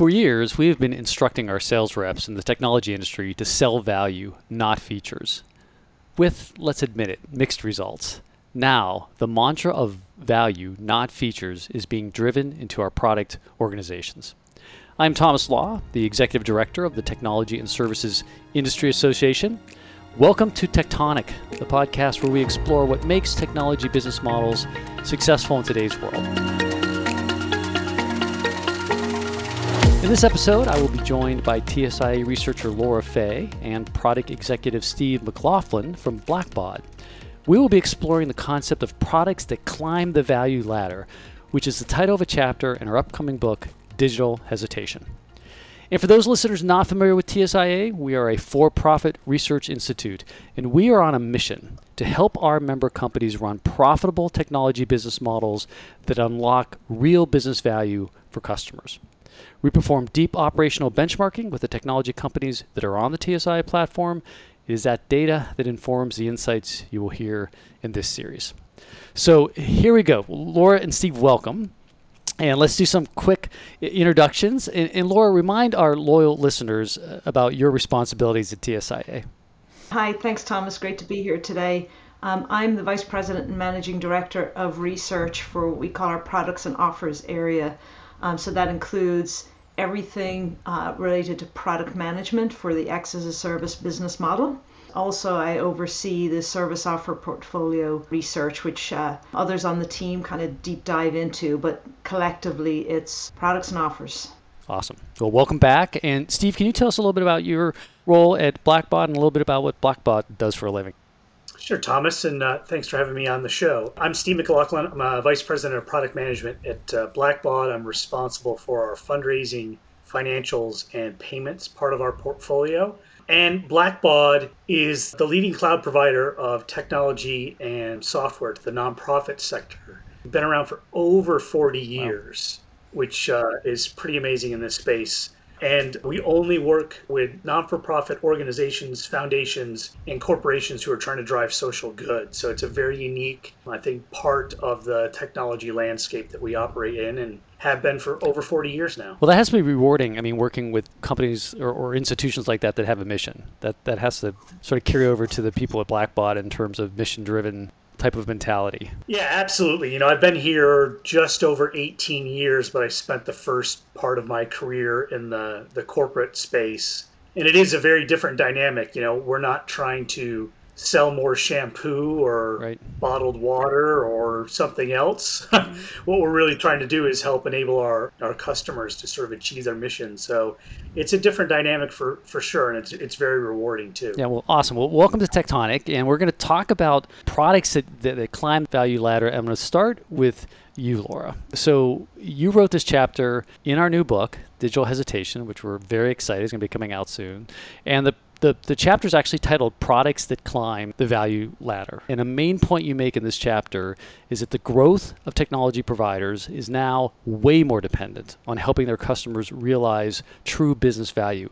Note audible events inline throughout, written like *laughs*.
For years, we have been instructing our sales reps in the technology industry to sell value, not features. With, let's admit it, mixed results. Now, the mantra of value, not features, is being driven into our product organizations. I'm Thomas Lah, the Executive Director of the Technology and Services Industry Association. Welcome to TECHtonic, the podcast where we explore what makes technology business models successful in today's world. In this episode, I will be joined by TSIA researcher Laura Fay and product executive Steve MacLaughlin from Blackbaud. We will be exploring the concept of products that climb the value ladder, which is the title of a chapter in our upcoming book, Digital Hesitation. And for those listeners not familiar with TSIA, we are a for profit research institute, and we are on a mission to help our member companies run profitable technology business models that unlock real business value for customers. We perform deep operational benchmarking with the technology companies that are on the TSI platform. It is that data that informs the insights you will hear in this series. So here we go. Laura and Steve, welcome. And let's do some quick introductions. And, and Laura, remind our loyal listeners uh, about your responsibilities at TSIA. Hi, thanks, Thomas. Great to be here today. Um, I'm the Vice President and Managing Director of Research for what we call our Products and Offers area. Um, so that includes everything uh, related to product management for the X as a service business model. Also, I oversee the service offer portfolio research, which uh, others on the team kind of deep dive into, but collectively it's products and offers. Awesome. Well, welcome back. And Steve, can you tell us a little bit about your role at Blackbaud and a little bit about what Blackbaud does for a living? Sure, Thomas, and uh, thanks for having me on the show. I'm Steve MacLaughlin. I'm a Vice President of Product Management at uh, Blackbaud. I'm responsible for our fundraising, financials, and payments part of our portfolio. And Blackbaud is the leading cloud provider of technology and software to the nonprofit sector. Been around for over 40 years, wow. which uh, is pretty amazing in this space. And we only work with non for profit organizations, foundations, and corporations who are trying to drive social good. So it's a very unique, I think, part of the technology landscape that we operate in and have been for over 40 years now. Well, that has to be rewarding. I mean, working with companies or, or institutions like that that have a mission. That, that has to sort of carry over to the people at Blackbaud in terms of mission driven type of mentality. Yeah, absolutely. You know, I've been here just over 18 years, but I spent the first part of my career in the, the corporate space. And it is a very different dynamic. You know, we're not trying to sell more shampoo or right. bottled water or something else. *laughs* Mm-hmm. what we're really trying to do is help enable our, our customers to sort of achieve their mission. So it's a different dynamic for, for sure, and it's, it's very rewarding too. Yeah, well, awesome. Well, welcome to TECHtonic, and we're going to talk about products that, that, that climb value ladder. I'm going to start with you, Laura. So you wrote this chapter in our new book, Digital Hesitation, which we're very excited is going to be coming out soon. And the the, the chapter is actually titled Products That Climb the Value Ladder. And a main point you make in this chapter is that the growth of technology providers is now way more dependent on helping their customers realize true business value.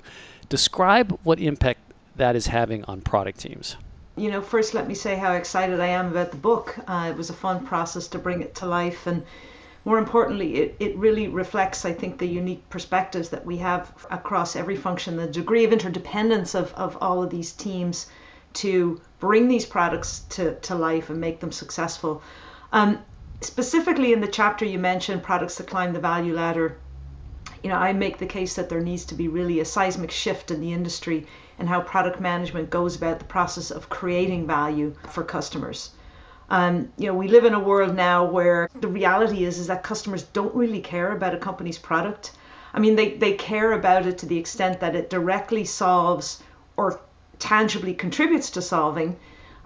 Describe what impact that is having on product teams. You know, first let me say how excited I am about the book. Uh, it was a fun process to bring it to life and more importantly, it, it really reflects, I think, the unique perspectives that we have across every function, the degree of interdependence of, of all of these teams to bring these products to, to life and make them successful. Um, specifically in the chapter you mentioned, products that climb the value ladder, you know, I make the case that there needs to be really a seismic shift in the industry and how product management goes about the process of creating value for customers. Um, you know, we live in a world now where the reality is is that customers don't really care about a company's product. I mean, they, they care about it to the extent that it directly solves or tangibly contributes to solving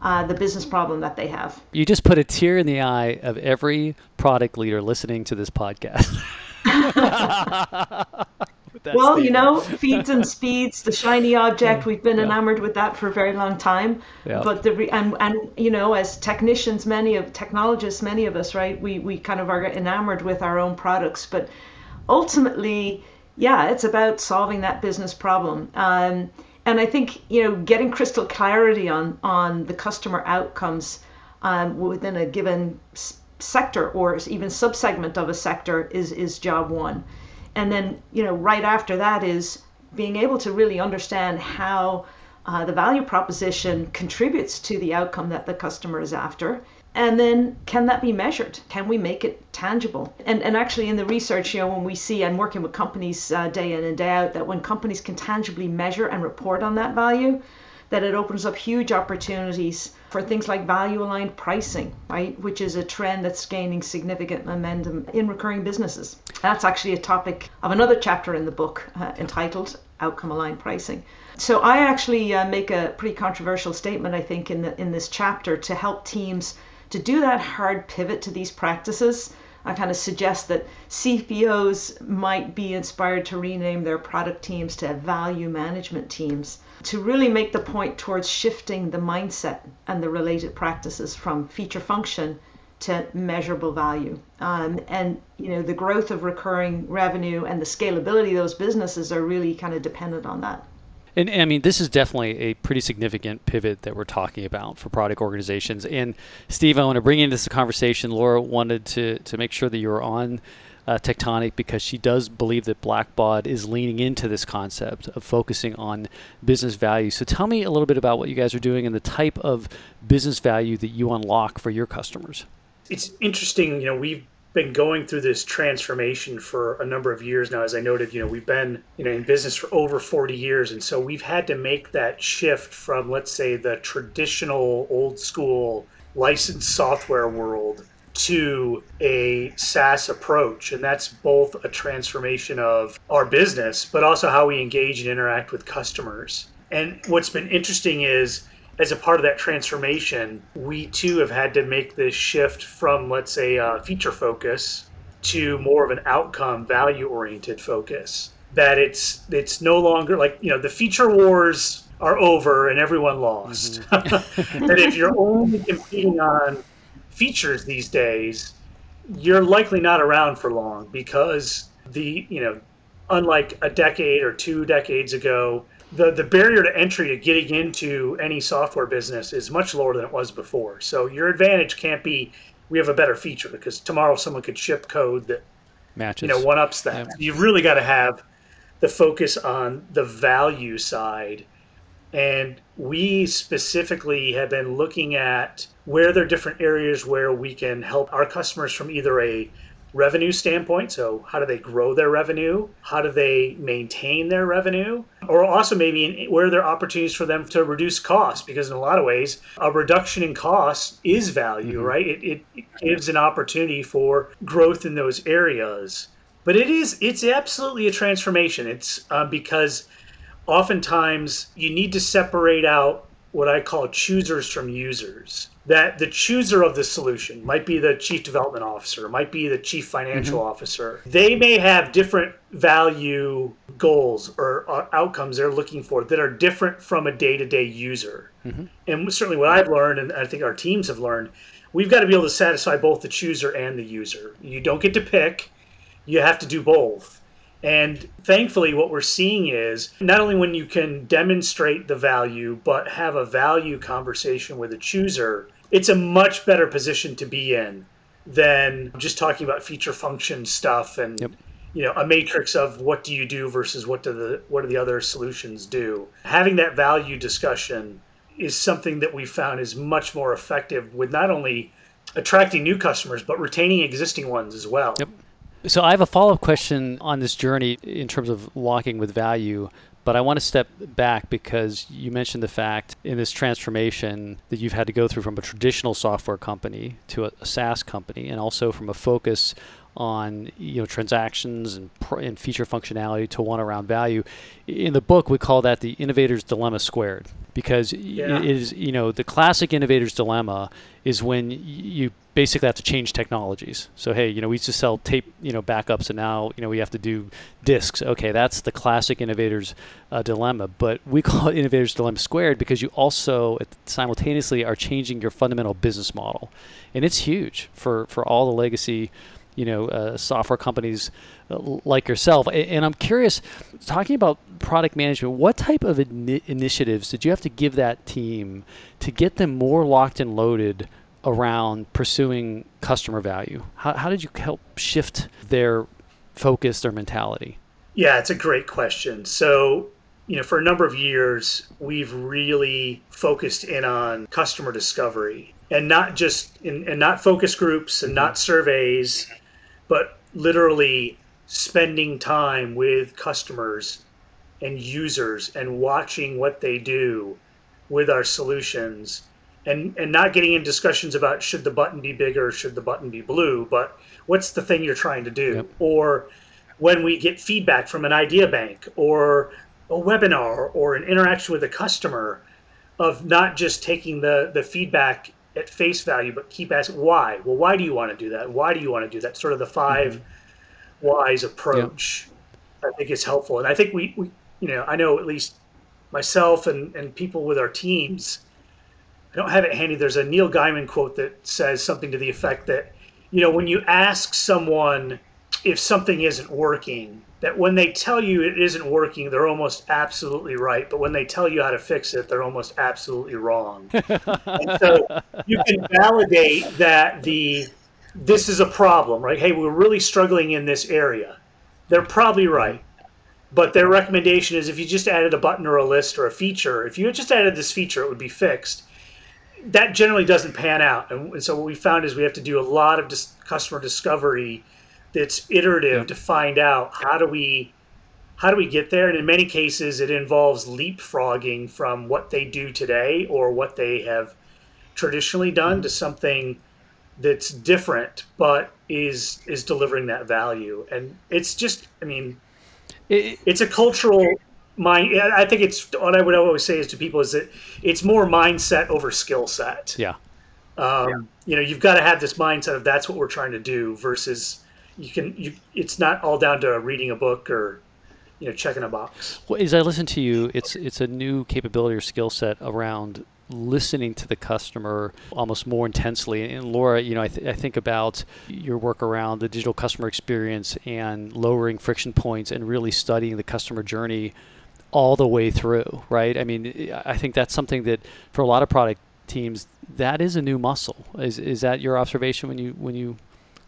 uh, the business problem that they have. You just put a tear in the eye of every product leader listening to this podcast. *laughs* *laughs* well, statement. you know, feeds and *laughs* speeds, the shiny object. We've been yeah. enamored with that for a very long time. Yeah. But the re- and and you know, as technicians, many of technologists, many of us, right? We we kind of are enamored with our own products, but ultimately, yeah, it's about solving that business problem. Um, and I think you know, getting crystal clarity on on the customer outcomes um, within a given sector or even subsegment of a sector is is job one And then, you know, right after that is being able to really understand how uh, the value proposition contributes to the outcome that the customer is after. And then can that be measured? Can we make it tangible? And, and actually, in the research, you know, when we see, I'm working with companies uh, day in and day out, that when companies can tangibly measure and report on that value, that it opens up huge opportunities for things like value aligned pricing, right? Which is a trend that's gaining significant momentum in recurring businesses. That's actually a topic of another chapter in the book uh, entitled Outcome Aligned Pricing. So I actually uh, make a pretty controversial statement, I think, in the in this chapter to help teams to do that hard pivot to these practices. I kind of suggest that CPOs might be inspired to rename their product teams to value management teams to really make the point towards shifting the mindset and the related practices from feature function to measurable value. Um, and you know the growth of recurring revenue and the scalability of those businesses are really kind of dependent on that. And, I mean, this is definitely a pretty significant pivot that we're talking about for product organizations. And Steve, I want to bring into this conversation. Laura wanted to, to make sure that you were on uh, TECHtonic because she does believe that Blackbaud is leaning into this concept of focusing on business value. So tell me a little bit about what you guys are doing and the type of business value that you unlock for your customers. It's interesting, you know, we've been going through this transformation for a number of years now. As I noted, you know, we've been you know in business for over 40 years, and so we've had to make that shift from, let's say, the traditional old school licensed software world to a SaaS approach. And that's both a transformation of our business, but also how we engage and interact with customers. And what's been interesting is as a part of that transformation, we too have had to make this shift from, let's say, a feature focus to more of an outcome value oriented focus. That it's it's no longer like you know the feature wars are over and everyone lost. Mm-hmm. *laughs* *laughs* that if you're only competing on features these days, you're likely not around for long because the you know unlike a decade or two decades ago the the barrier to entry to getting into any software business is much lower than it was before. So your advantage can't be we have a better feature because tomorrow someone could ship code that matches you know one ups that. Yeah. You've really got to have the focus on the value side. And we specifically have been looking at where there are different areas where we can help our customers from either a revenue standpoint. So, how do they grow their revenue? How do they maintain their revenue? Or also, maybe in, where are there opportunities for them to reduce costs? Because, in a lot of ways, a reduction in costs is value, mm-hmm. right? It, it, it gives an opportunity for growth in those areas. But it is, it's absolutely a transformation. It's uh, because oftentimes you need to separate out what I call choosers from users that the chooser of the solution might be the chief development officer, might be the chief financial mm-hmm. officer. They may have different value goals or, or, outcomes they're looking for that are different from a day to day user. Mm-hmm. And certainly, what I've learned, and I think our teams have learned, we've got to be able to satisfy both the chooser and the user. You don't get to pick, you have to do both. And thankfully, what we're seeing is not only when you can demonstrate the value, but have a value conversation with a chooser, it's a much better position to be in than just talking about feature function stuff and yep. you know a matrix of what do you do versus what do the what do the other solutions do. Having that value discussion is something that we found is much more effective with not only attracting new customers but retaining existing ones as well. Yep. So I have a follow up question on this journey in terms of locking with value. But I want to step back because you mentioned the fact in this transformation that you've had to go through from a traditional software company to a, a SaaS company, and also from a focus on you know transactions and, pr- and feature functionality to one around value. In the book, we call that the innovator's dilemma squared because yeah. it is you know the classic innovator's dilemma is when you basically have to change technologies. So hey, you know we used to sell tape you know backups and now you know we have to do disks. Okay, that's the classic innovator's uh, dilemma. But we *laughs* call it innovator's dilemma squared because you also simultaneously are changing your fundamental business model, and it's huge for for all the legacy you know uh, software companies uh, like yourself and i'm curious talking about product management what type of in- initiatives did you have to give that team to get them more locked and loaded around pursuing customer value how, how did you help shift their focus, their mentality? Yeah, it's a great question. So, you know, for a number of years, we've really focused in on customer discovery and not just in, and not focus groups and not mm-hmm. surveys, but literally spending time with customers and users and watching what they do with our solutions and and not getting in discussions about should the button be bigger should the button be blue but what's the thing you're trying to do yep. or when we get feedback from an idea bank or a webinar or an interaction with a customer of not just taking the the feedback at face value but keep asking why well why do you want to do that why do you want to do that sort of the 5 mm-hmm. whys approach yep. i think is helpful and i think we, we you know i know at least myself and, and people with our teams I don't have it handy. There's a Neil Gaiman quote that says something to the effect that, you know, when you ask someone if something isn't working, that when they tell you it isn't working, they're almost absolutely right. But when they tell you how to fix it, they're almost absolutely wrong. *laughs* and so you can validate that the this is a problem, right? Hey, we're really struggling in this area. They're probably right. But their recommendation is if you just added a button or a list or a feature, if you just added this feature, it would be fixed that generally doesn't pan out. And, and, so what we found is we have to do a lot of dis- customer discovery that's iterative yeah. to find out how do we how do we get there. And in many cases, it involves leapfrogging from what they do today or what they have traditionally done mm-hmm. to something that's different, but is is delivering that value. And it's just, I mean, it, it's a cultural mind i think it's what i would always say is to people is that it's more mindset over skill set yeah. Um, yeah. you know you've got to have this mindset of that's what we're trying to do versus you can you it's not all down to reading a book or you know checking a box well as i listen to you it's it's a new capability or skill set around listening to the customer almost more intensely. And Laura, you know, I, th- I, think about your work around the digital customer experience and lowering friction points and really studying the customer journey all the way through, right? I mean, I think that's something that for a lot of product teams, that is a new muscle. Is is that your observation when you when you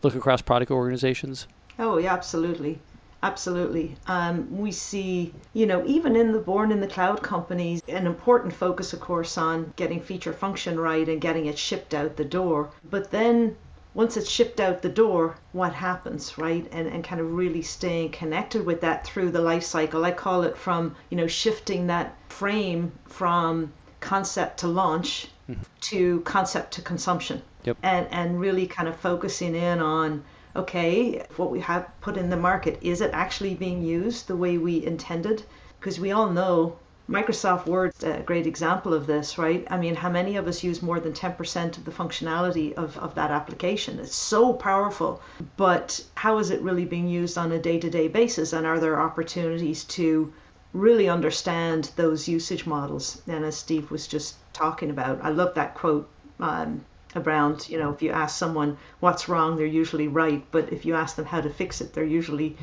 look across product organizations? Oh yeah, absolutely. Absolutely. Um, we see, you know, even in the born in the cloud companies, an important focus, of course, on getting feature function right and getting it shipped out the door. But then once it's shipped out the door, what happens, right? And and kind of really staying connected with that through the life cycle. I call it from, you know, shifting that frame from concept to launch mm-hmm. to concept to consumption. Yep. And and really kind of focusing in on okay, what we have put in the market, is it actually being used the way we intended? Because we all know Microsoft Word's a great example of this, right? I mean, how many of us use more than 10% of the functionality of, of that application? It's so powerful, but how is it really being used on a day to day basis? And are there opportunities to really understand those usage models? And as Steve was just talking about, I love that quote. Um, around you know if you ask someone what's wrong they're usually right but if you ask them how to fix it they're usually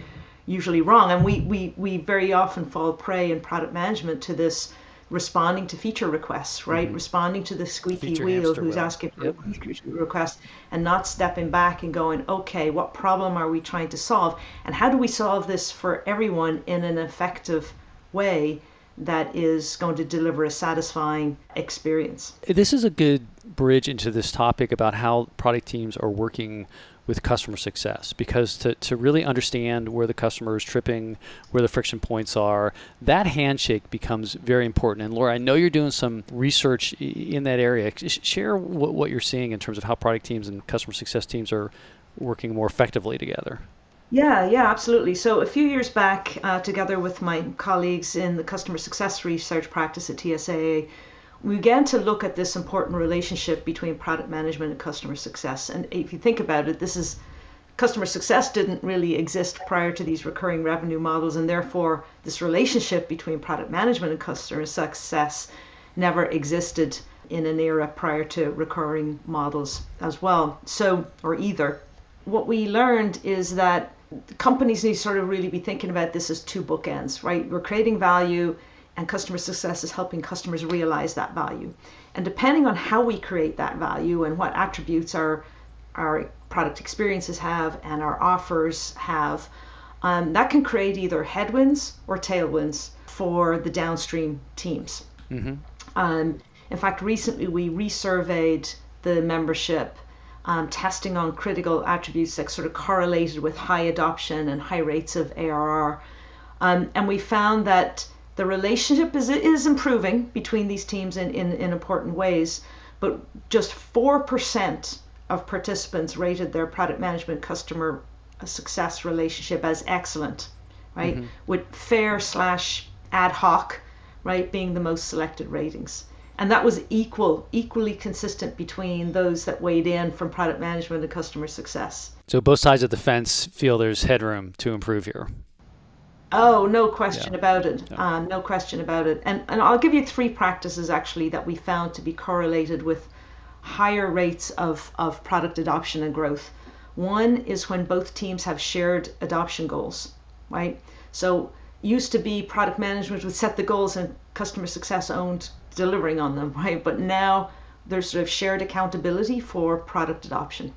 usually wrong. And we, we, we very often fall prey in product management to this responding to feature requests, right? Mm-hmm. Responding to the squeaky feature wheel who's asking for yep. a feature request and not stepping back and going, okay, what problem are we trying to solve? And how do we solve this for everyone in an effective way? that is going to deliver a satisfying experience. This is a good bridge into this topic about how product teams are working with customer success because to, to really understand where the customer is tripping, where the friction points are, that handshake becomes very important. And Laura, I know you're doing some research in that area. Share what, what you're seeing in terms of how product teams and customer success teams are working more effectively together. Yeah, yeah, absolutely. So a few years back, uh, together with my colleagues in the customer success research practice at TSIA, we began to look at this important relationship between product management and customer success. And if you think about it, this is customer success didn't really exist prior to these recurring revenue models, and therefore this relationship between product management and customer success never existed in an era prior to recurring models as well. So, or either. What we learned is that companies need to sort of really be thinking about this as two bookends, right? We're creating value and customer success is helping customers realize that value. And depending on how we create that value and what attributes our our product experiences have and our offers have, um, that can create either headwinds or tailwinds for the downstream teams. Mm-hmm. Um, in fact, recently we resurveyed the membership, um, testing on critical attributes that sort of correlated with high adoption and high rates of ARR. Um, and we found that the relationship is, is improving between these teams in, in, in important ways, but just 4% of participants rated their product management customer success relationship as excellent, right? Mm-hmm. With fair slash ad hoc, right, being the most selected ratings. And that was equal, equally consistent between those that weighed in from product management and customer success. So both sides of the fence feel there's headroom to improve here. Oh, no question yeah. about it. Yeah. Um, no question about it. And and I'll give you three practices actually that we found to be correlated with higher rates of, of product adoption and growth. One is when both teams have shared adoption goals, right? So used to be product management would set the goals and customer success owned delivering on them, *laughs* right? But now there's sort of shared accountability for product adoption.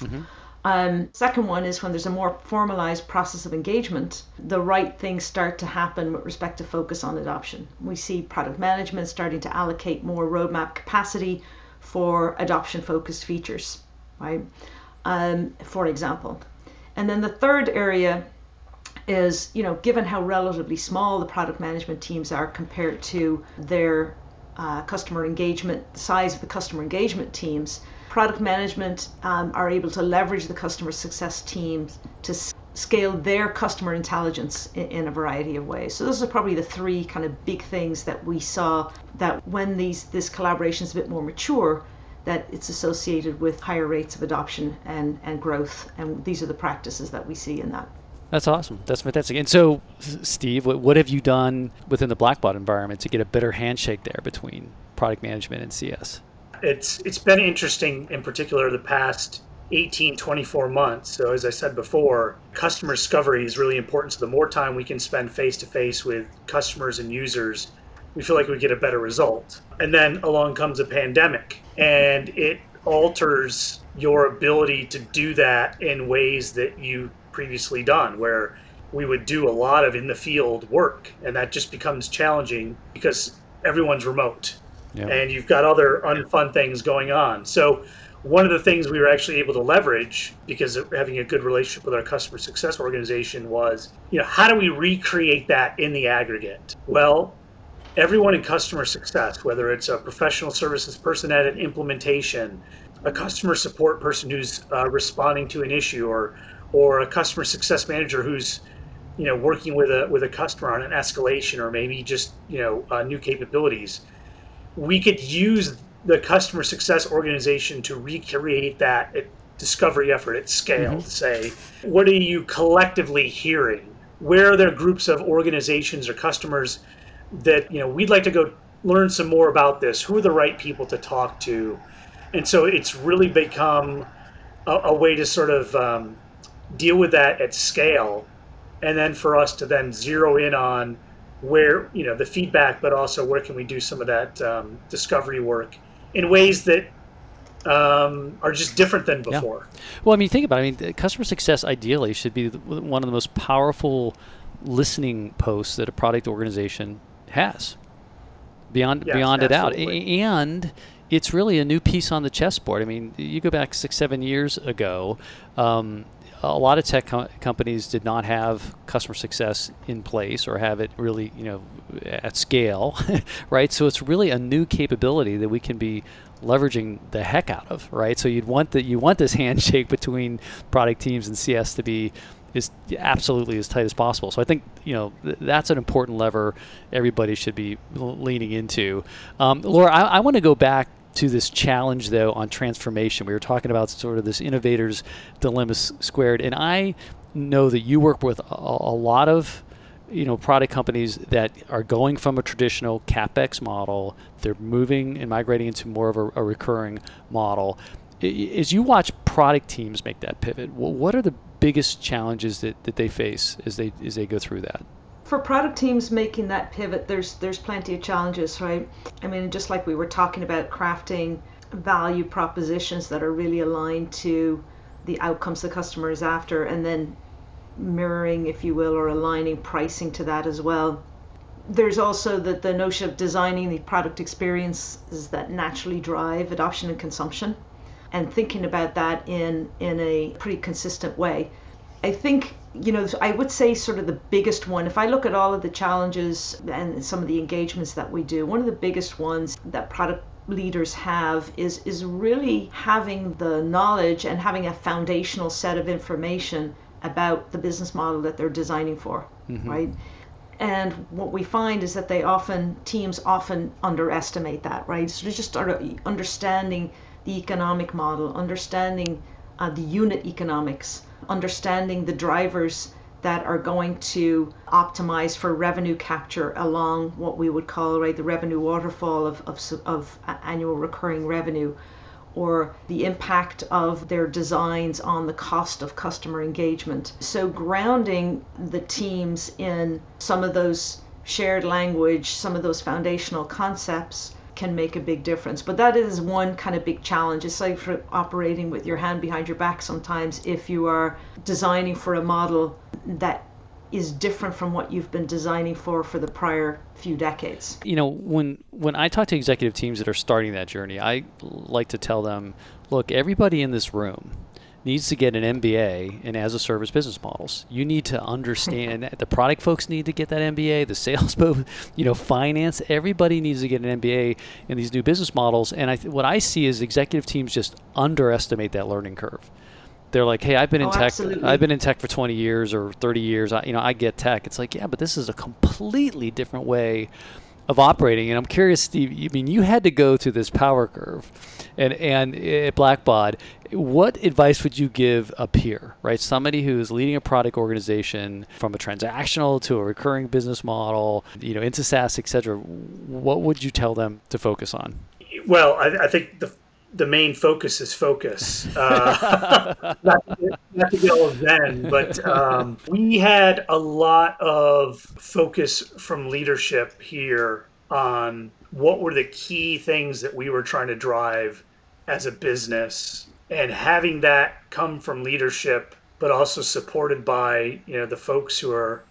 Mm-hmm. Um, second one is when there's a more formalized process of engagement, the right things start to happen with respect to focus on adoption. We see product management starting to allocate more roadmap capacity for adoption focused features, right? Um, for example. And then the third area is, you know, given how relatively small the product management teams are compared to their uh, customer engagement, size of the customer engagement teams, product management um, are able to leverage the customer success teams to scale their customer intelligence in, in, a variety of ways. So those are probably the three kind of big things that we saw that when these this collaboration is a bit more mature, that it's associated with higher rates of adoption and, and growth. And these are the practices that we see in that. That's awesome. That's fantastic. And so, Steve, what, what have you done within the Blackbaud environment to get a better handshake there between product management and CS? It's it's been interesting in particular the past 18 24 months. So as i said before customer discovery is really important. So the more time we can spend face to face with customers and users we feel like we get a better result. And then along comes a pandemic and it alters your ability to do that in ways that you previously done where we would do a lot of in the field work and that just becomes challenging because everyone's remote and you've got other unfun things going on. So one of the things we were actually able to leverage because of having a good relationship with our customer success organization was, you know, how do we recreate that in the aggregate? Well, everyone in customer success, whether it's a professional services person at an implementation, a customer support person who's uh, responding to an issue, or or a customer success manager who's you know working with a with a customer on an escalation or maybe just you know uh, new capabilities we could use the customer success organization to recreate that discovery effort at scale mm-hmm. to say, what are you collectively hearing? Where are there groups of organizations or customers that, you know, we'd like to go learn some more about this? Who are the right people to talk to? And so it's really become a, a way to sort of um, deal with that at scale. And then for us to then zero in on where you know the feedback, but also where can we do some of that um, discovery work in ways that um, are just different than before. Yeah. Well, I mean, think about it. I mean, customer success ideally should be one of the most powerful listening posts that a product organization has. Beyond yes, beyond absolutely. it out, and it's really a new piece on the chessboard. I mean, you go back six, seven years ago. Um, a lot of tech com- companies did not have customer success in place or have it really, you know, at scale, *laughs* right? So it's really a new capability that we can be leveraging the heck out of, right? So you'd want that you want this *laughs* handshake between product teams and CS to be is absolutely as tight as possible. So I think you know th- that's an important lever everybody should be leaning into. Um, Laura, I, I want to go back to this challenge though on transformation. We were talking about sort of this innovators dilemma squared, and I know that you work with a, a lot of you know product companies that are going from a traditional capex model. They're moving and migrating into more of a, a recurring model. As you watch product teams make that pivot what are the biggest challenges that, that they face as they as they go through that for product teams making that pivot, there's there's plenty of challenges, right? I mean, just like we were talking about crafting value propositions that are really aligned to the outcomes the customer is after, and then mirroring, if you will, or aligning pricing to that as well. There's also the, the notion of designing the product experiences that naturally drive adoption and consumption and thinking about that in, in a pretty consistent way. I think, you know, I would say sort of the biggest one, if I look at all of the challenges and some of the engagements that we do, one of the biggest ones that product leaders have is is really having the knowledge and having a foundational set of information about the business model that they're designing for, mm-hmm. right? And what we find is that they often teams often underestimate that, right? So just start understanding the economic model, understanding uh, the unit economics, understanding the drivers that are going to optimize for revenue capture along what we would call right the revenue waterfall of, of, of annual recurring revenue or the impact of their designs on the cost of customer engagement. So, grounding the teams in some of those shared language, some of those foundational concepts can make a big difference. But that is one kind of big challenge. It's like for operating with your hand behind your back sometimes if you are designing for a model that is different from what you've been designing for for the prior few decades. You know, when when I talk to executive teams that are starting that journey, I like to tell them, look, everybody in this room needs to get an MBA in as a service business models. You need to understand that the product folks need to get that MBA, the sales, *laughs* folks, you know, finance. Everybody needs to get an MBA in these new business models. And I th- what I see is executive teams just underestimate that learning curve. They're like, "Hey, I've been in oh, tech. Absolutely. I've been in tech for 20 years or 30 years. I, you know, I get tech." It's like, yeah, but this is a completely different way of operating. And I'm curious, Steve. I mean, you had to go through this power curve, and and at Blackbaud, what advice would you give a peer, right? Somebody who's leading a product organization from a transactional to a recurring business model, you know, into SaaS, et cetera. What would you tell them to focus on? Well, I, I think the the main focus is focus. Uh, *laughs* not, to get, not to get all zen, but um, we had a lot of focus from leadership here on what were the key things that we were trying to drive as a business, and having that come from leadership, but also supported by you know the folks who are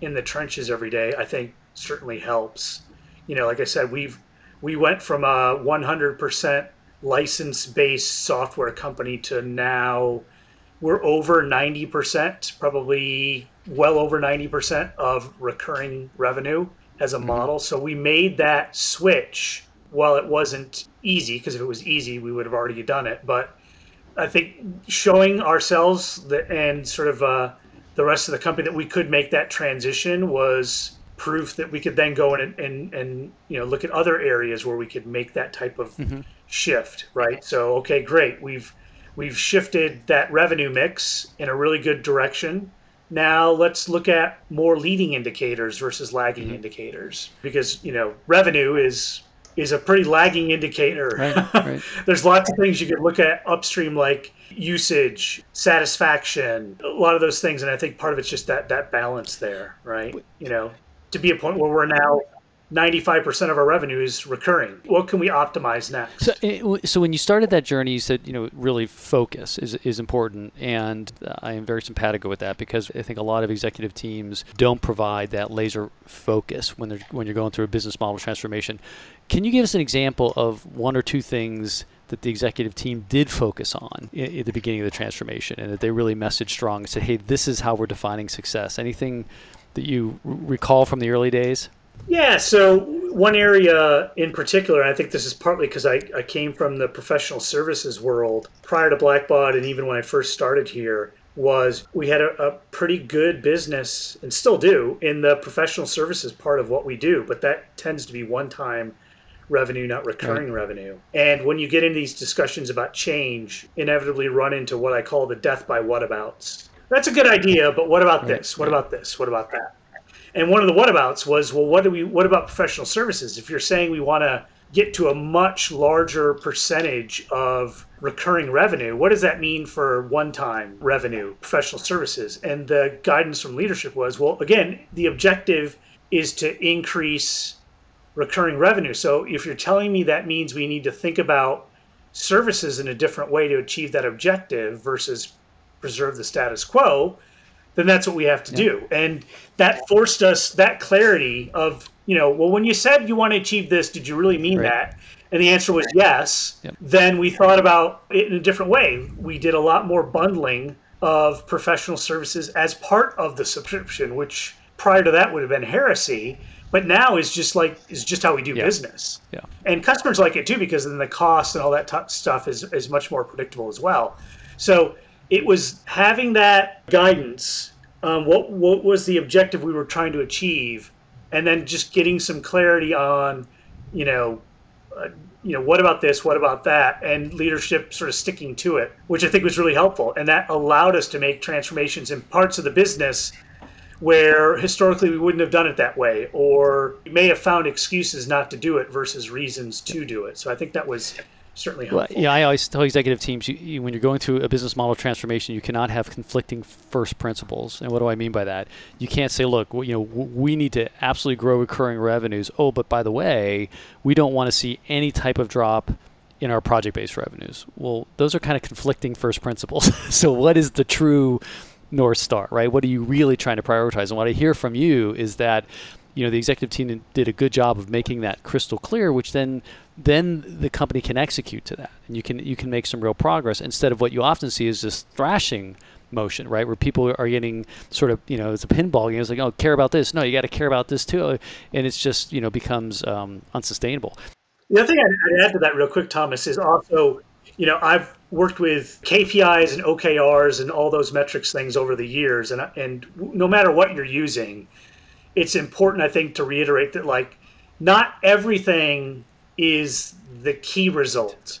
in the trenches every day. I think certainly helps. You know, like I said, we've we went from a 100 percent license based software company to now we're over 90%, probably well over 90% of recurring revenue as a mm-hmm. model. So we made that switch while it wasn't easy, because if it was easy, we would have already done it. But I think showing ourselves that, and sort of uh, the rest of the company that we could make that transition was proof that we could then go in and, and, and you know look at other areas where we could make that type of mm-hmm shift, right? So okay, great. We've we've shifted that revenue mix in a really good direction. Now let's look at more leading indicators versus lagging mm-hmm. indicators because you know revenue is is a pretty lagging indicator. Right, *laughs* right. There's lots of things you could look at upstream like usage, satisfaction, a lot of those things and I think part of it's just that that balance there, right? You know, to be a point where we're now 95% of our revenue is recurring. What can we optimize next? So, eh, so when you started that journey, you said, you know, really focus is, is important. And I am very simpatico with that because I think a lot of executive teams don't provide that laser focus when they're, when you're going through a business model transformation. Can you give us an example of one or two things that the executive team did focus on at the beginning of the transformation and that they really messaged strong and said, hey, this is how we're defining success? Anything that you recall from the early days? Yeah, so one area in particular, I think this is partly because I, I came from the professional services world prior to Blackbaud, and even when I first started here, was we had a, a, pretty good business and still do in the professional services part of what we do, but that tends to be one time revenue, not recurring right. revenue. And when you get into these discussions about change, inevitably run into what I call the death by whatabouts. That's a good idea, but what about right. this? What about this? What about that? And one of the whatabouts was, well, what do we? What about professional services? If you're saying we want to get to a much larger percentage of recurring revenue, what does that mean for one-time revenue, professional services? And the guidance from leadership was, well, again, the objective is to increase recurring revenue. So if you're telling me that means we need to think about services in a different way to achieve that objective versus preserve the status quo, then that's what we have to do. And that forced us that clarity of, you know, well, when you said you want to achieve this, did you really mean right. that? And the answer was yes. Yep. Then we thought about it in a different way. We did a lot more bundling of professional services as part of the subscription, which prior to that would have been heresy but now is just like is just how we do yeah. business. Yeah. And customers like it too because then the cost and all that t- stuff is is much more predictable as well. So it was having that guidance. Um, what what was the objective we were trying to achieve, and then just getting some clarity on, you know, uh, you know what about this, what about that, and leadership sort of sticking to it, which I think was really helpful, and that allowed us to make transformations in parts of the business where historically we wouldn't have done it that way, or we may have found excuses not to do it versus reasons to do it. So I think that was certainly helpful. Well, yeah, I always tell executive teams you, you, when you're going through a business model transformation, you cannot have conflicting first principles. And what do I mean by that? You can't say, look, you know, we need to absolutely grow recurring revenues. Oh, but by the way, we don't want to see any type of drop in our project-based revenues. Well, those are kind of conflicting first principles. *laughs* so what is the true North Star, right? What are you really trying to prioritize? And what I hear from you is that, you know, the executive team did a good job of making that crystal clear, which then then the company can execute to that, and you can you can make some real progress instead of what you often see is this thrashing motion, right? Where people are getting sort of, you know, it's a pinball game. It's like, oh, care about this. No, you got to care about this too, and it's just, you know, becomes um, unsustainable. The other thing I'd add to that real quick, Thomas, is also, you know, I've worked with KPIs and OKRs and all those metrics things over the years, and and no matter what you're using, it's important I think to reiterate that like not everything is the key result.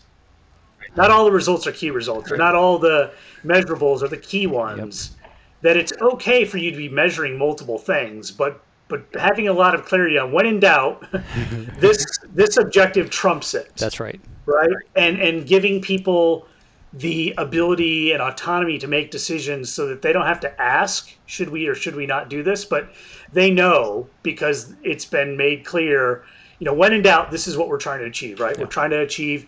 Not all the results are key results, or not all the measurables are the key ones. Yep. That it's okay for you to be measuring multiple things, but but having a lot of clarity on when in doubt, *laughs* this this objective trumps it. That's right. Right, and and giving people the ability and autonomy to make decisions so that they don't have to ask should we or should we not do this? But they know because it's been made clear you know when in doubt this is what we're trying to achieve right? Yeah. we're trying to achieve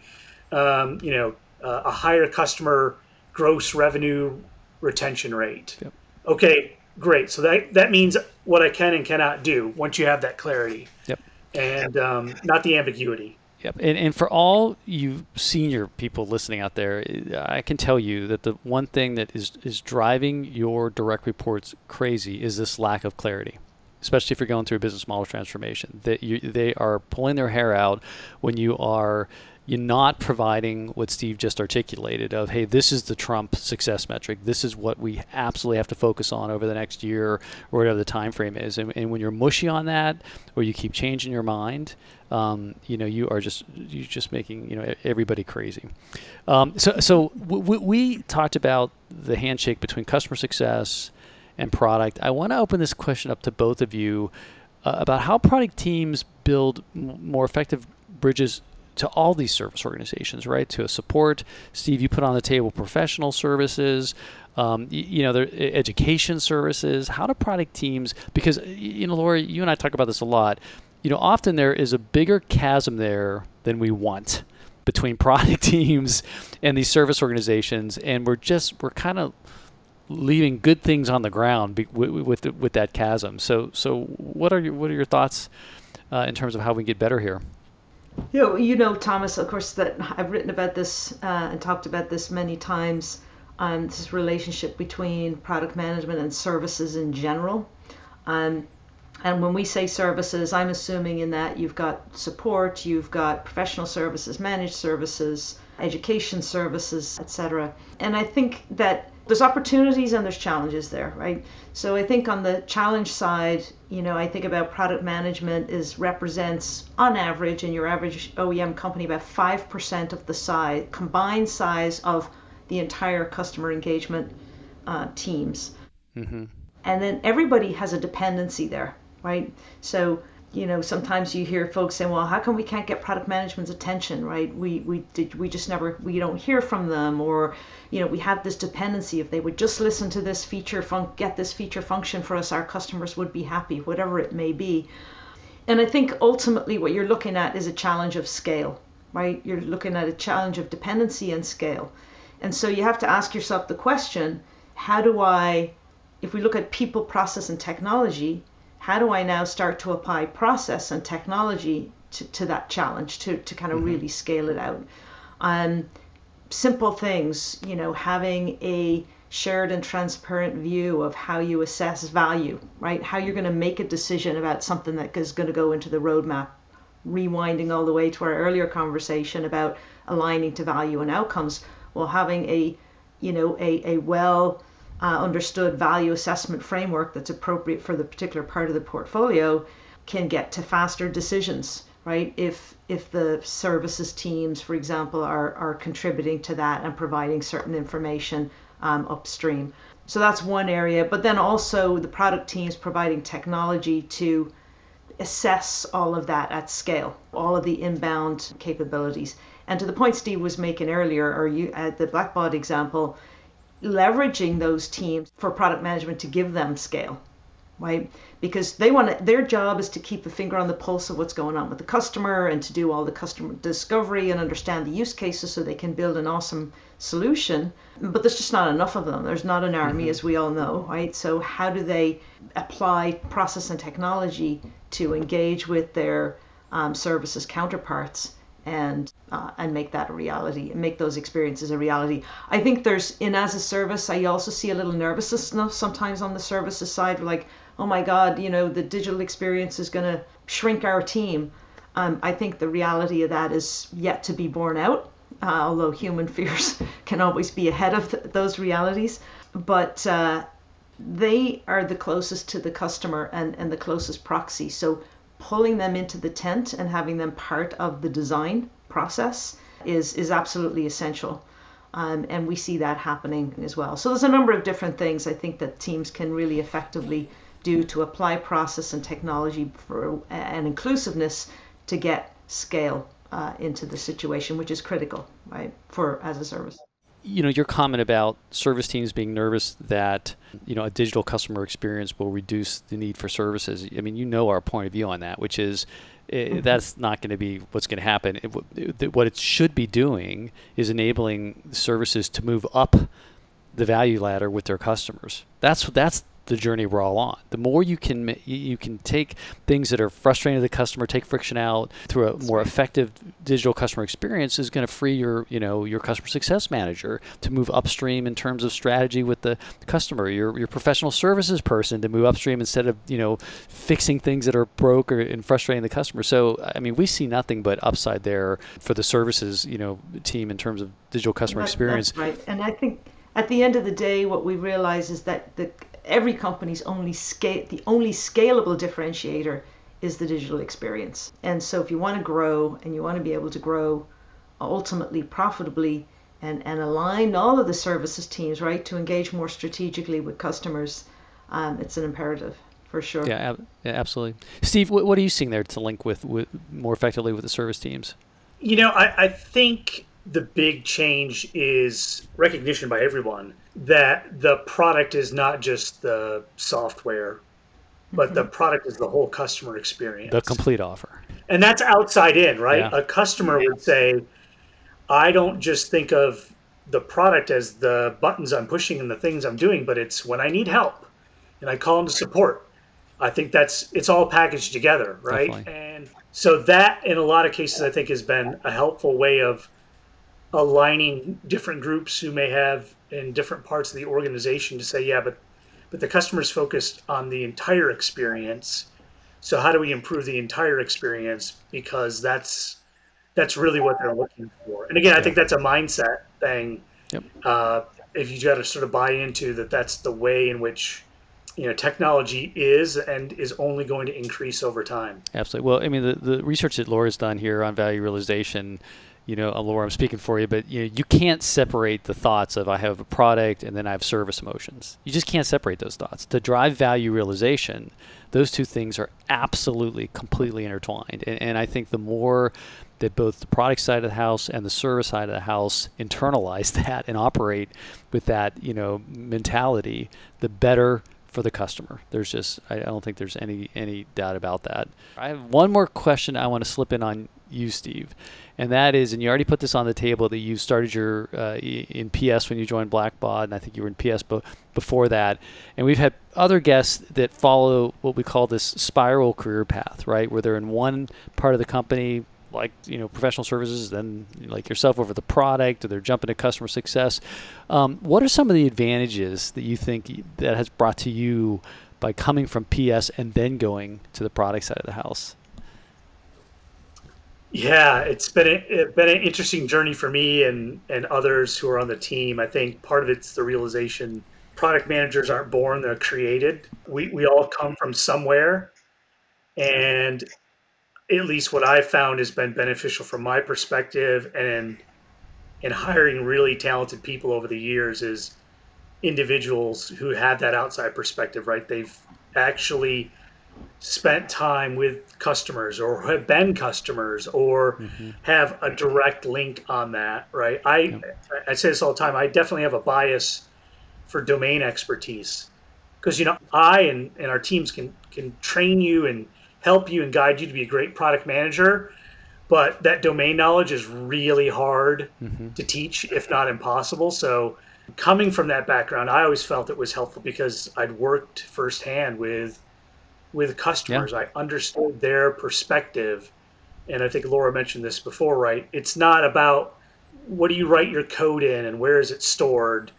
um, you know uh, a higher customer gross revenue retention rate. Yep. okay great. So that that means what i can and cannot do once you have that clarity. Yep. And um, not the ambiguity Yep. And, and for all you senior people listening out there, I can tell you that the one thing that is, is driving your direct reports crazy is this lack of clarity, especially if you're going through a business model transformation. That you, they are pulling their hair out when you are you're not providing what Steve just articulated of, hey, this is the Trump success metric. This is what we absolutely have to focus on over the next year or whatever the time frame is. And, and when you're mushy on that, or you keep changing your mind, um, you know, you are just you're just making you know everybody crazy. Um, so so we, talked about the handshake between customer success and product. I want to open this question up to both of you uh, about how product teams build m- more effective bridges to all these service organizations, right? To support, Steve, you put on the table professional services, um, you, you, know, the education services. How do product teams? Because you know, Laura, you and I talk about this a lot. You know, often there is a bigger chasm there than we want between *laughs* product teams and these service organizations, and we're just we're kind of leaving good things on the ground with with, with that chasm. So, so what are your what are your thoughts uh, in terms of how we get better here? You know, you know, Thomas. Of course, that I've written about this uh, and talked about this many times. Um, this relationship between product management and services in general. Um, and when we say services, I'm assuming in that you've got support, you've got professional services, managed services, education services, etc. And I think that there's opportunities and there's challenges there, right? So I think on the challenge side, you know, I think about product management is represents on average in your average OEM company about 5% of the size, combined size of the entire customer engagement uh, teams. Mm-hmm. And then everybody has a dependency there, right? So you know, sometimes you hear folks saying, "Well, how come we can't get product management's attention?" Right? We we did we just never we don't hear from them, or you know, we have this dependency. If they would just listen to this feature, fun- get this feature function for us, our customers would be happy, whatever it may be. And I think ultimately what you're looking at is a challenge of scale, right? You're looking at a challenge of dependency and scale. And so you have to ask yourself the question, how do I if we look at people, process, and technology, how do I now start to apply process and technology to, to that challenge to, to kind of mm-hmm. really scale it out? Um, simple things, you know, having a shared and transparent view of how you assess value, right? How you're going to make a decision about something that is going to go into the roadmap. Rewinding all the way to our earlier conversation about aligning to value and outcomes, well, having a, you know, a, a well uh, understood value assessment framework that's appropriate for the particular part of the portfolio can get to faster decisions right if if the services teams for example are are contributing to that and providing certain information um, upstream. So that's one area. But then also the product teams providing technology to assess all of that at scale, all of the inbound capabilities. And to the point Steve was making earlier, or you at the Blackbaud example, leveraging those teams for product management to give them scale right? Because they want to, their job is to keep a finger on the pulse of what's going on with the customer and to do all the customer discovery and understand the use cases so they can build an awesome solution. But there's just not enough of them. There's not an army, mm-hmm. as we all know, right? So how do they apply process and technology to engage with their um, services counterparts? And uh, and make that a reality and make those experiences a reality. I think there's in as a service. I also see a little nervousness sometimes on the services side, like oh my God, you know, the digital experience is going to shrink our team. Um, I think the reality of that is yet to be borne out, uh, although human *laughs* fears can always be ahead of th- those realities. But uh, they are the closest to the customer and, and the closest proxy. So pulling them into the tent and having them part of the design process is, is absolutely essential. Um, and we see that happening as well. So there's a number of different things I think that teams can really effectively do to apply process and technology for and inclusiveness to get scale uh, into the situation, which is critical, right, for as a service. You know, your comment about service teams being nervous that you know a digital customer experience will reduce the need for services. I mean, you know our point of view on that, which is mm-hmm. that's not going to be what's going to happen. It, it, what it should be doing is enabling services to move up the value ladder with their customers. That's that's the journey we're all on. The more you can you can take things that are frustrating to the customer, take friction out through a more effective digital customer experience is going to free your you know your customer success manager to move upstream in terms of strategy with the customer. Your your professional services person to move upstream instead of you know fixing things that are broke or and frustrating the customer. So I mean we see nothing but upside there for the services you know team in terms of digital customer that, experience. right, and I think at the end of the day, what we realize is that the every company's only scale the only scalable differentiator is the digital experience. And so if you want to grow and you want to be able to grow ultimately profitably and, and align all of the services teams, right, to engage more strategically with customers, um, it's an imperative for sure. Yeah, ab- yeah absolutely. Steve, what, what, are you seeing there to link with, with more effectively with the service teams? You know, I, I think the big change is recognition by everyone that the product is not just the software, but mm-hmm. the product is the whole customer experience. The complete offer. And that's outside in, right? Yeah. A customer would say, I don't just think of the product as the buttons I'm pushing and the things I'm doing, but it's when I need help and I call into support. I think that's it's all packaged together, right? Definitely. And so that in a lot of cases I think has been a helpful way of aligning different groups who may have in different parts of the organization to say, yeah, but but the customer's focused on the entire experience. So how do we improve the entire experience? Because that's that's really what they're looking for. And again, I think that's a mindset thing. Yep. Uh, if you got to sort of buy into that, that's the way in which you know technology is and is only going to increase over time. Absolutely. Well, I mean, the, the research that Laura's done here on value realization you know, Laura, I'm speaking for you, but you know, you can't separate the thoughts of I have a product and then I have service emotions. You just can't separate those thoughts. To drive value realization, those two things are absolutely completely intertwined. And, and I think the more that both the product side of the house and the service side of the house internalize *laughs* that and operate with that, you know, mentality, the better for the customer. There's just I don't think there's any any doubt about that. I have one more question I want to slip in on you, Steve, and that is, and you already put this on the table that you started your uh, in PS when you joined Blackbaud, and I think you were in PS bo- before that. And we've had other guests that follow what we call this spiral career path, right, where they're in one part of the company, like you know professional services, then like yourself over the product, or they're jumping to customer success. Um, what are some of the advantages that you think that has brought to you by coming from PS and then going to the product side of the house? Yeah, it's been a, it's been an interesting journey for me and and others who are on the team. I think part of it's the realization product managers aren't born; they're created. We we all come from somewhere, and at least what I've found has been beneficial from my perspective and in hiring really talented people over the years is individuals who have that outside perspective. Right, they've actually spent time with customers or have been customers or mm-hmm. have a direct link on that, right? I yep. I say this all the time. I definitely have a bias for domain expertise because you know I and, and our teams can can train you and help you and guide you to be a great product manager, but that domain knowledge is really hard mm-hmm. to teach, if not impossible. So coming from that background, I always felt it was helpful because I'd worked firsthand with with customers. Yeah. I understood their perspective. And I think Laura mentioned this before, right? It's not about what do you write your code in and where is it stored.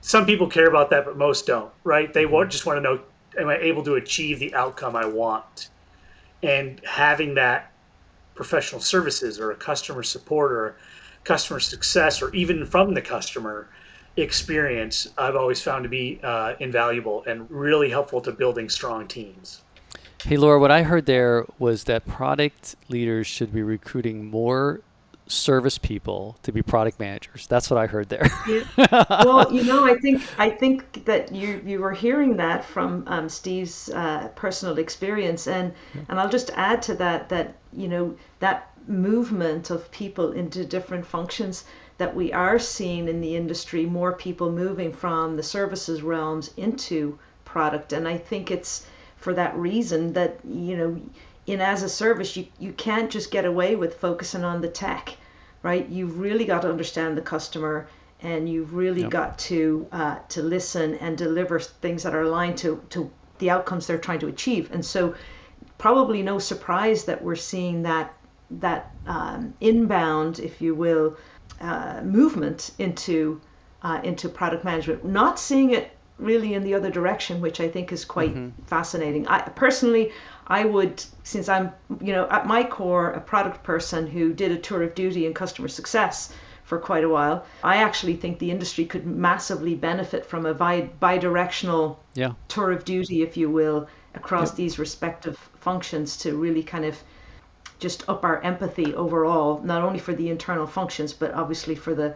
Some people care about that, but most don't, right? They want, just want to know, am I able to achieve the outcome I want? And having that professional services or a customer support or customer success or even from the customer experience, I've always found to be uh, invaluable and really helpful to building strong teams. Hey, Laura, what I heard there was that product leaders should be recruiting more service people to be product managers. That's what I heard there. *laughs* yeah. Well, you know, I think I think that you you were hearing that from um, Steve's uh, personal experience, and yeah. and I'll just add to that that you know that movement of people into different functions that we are seeing in the industry, more people moving from the services realms into product, and I think it's for that reason that you know in as a service you, you can't just get away with focusing on the tech right? You've really got to understand the customer and you've really yep. got to uh, to listen and deliver things that are aligned to to the outcomes they're trying to achieve. And so probably no surprise that we're seeing that that um, inbound if you will uh, movement into uh, into product management. Not seeing it really in the other direction, which I think is quite mm-hmm. fascinating. I personally, I would, since I'm, you know, at my core, a product person who did a tour of duty in customer success for quite a while. I actually think the industry could massively benefit from a bi- bi-directional yeah. tour of duty, if you will, across yep. these respective functions to really kind of just up our empathy overall, not only for the internal functions, but obviously for the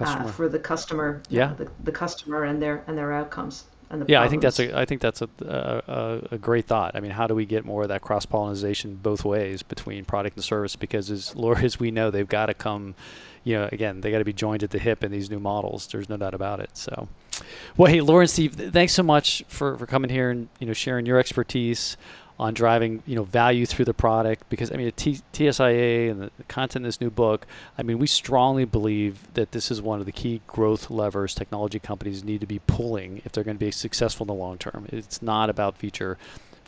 uh, for the customer. Yeah, the, the customer and their and their outcomes. And the yeah, I think that's a I think that's a, a, a great thought. I mean, how do we get more of that cross pollination both ways between product and service? Because as Laura, as we know, they've got to come. You know, again, they got to be joined at the hip in these new models. There's no doubt about it. So, well, hey, Laura and Steve, thanks so much for, for coming here and you know sharing your expertise on driving you know value through the product because I mean T- TSIA and the content in this new book I mean we strongly believe that this is one of the key growth levers technology companies need to be pulling if they're going to be successful in the long term. It's not about feature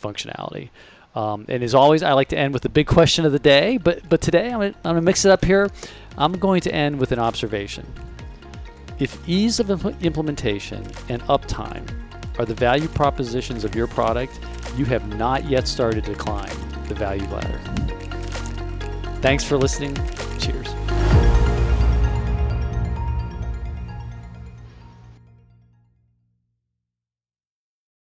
functionality. Um, and as always I like to end with the big question of the day but but today I'm gonna, I'm gonna mix it up here. I'm going to end with an observation. If ease of impl- implementation and uptime are the value propositions of your product, you have not yet started to climb the value ladder. Thanks for listening. Cheers.